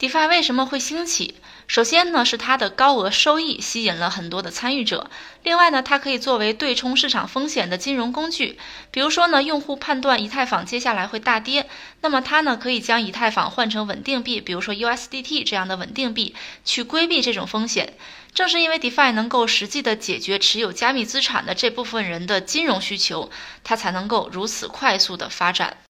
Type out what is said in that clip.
defi 为什么会兴起？首先呢是它的高额收益吸引了很多的参与者另外呢它可以作为对冲市场风险的金融工具。比如说呢用户判断以太坊接下来会大跌那么它呢可以将以太坊换成稳定币比如说 usdt 这样的稳定币去规避这种风险。正是因为 defi 能够实际的解决持有加密资产的这部分人的金融需求它才能够如此快速的发展。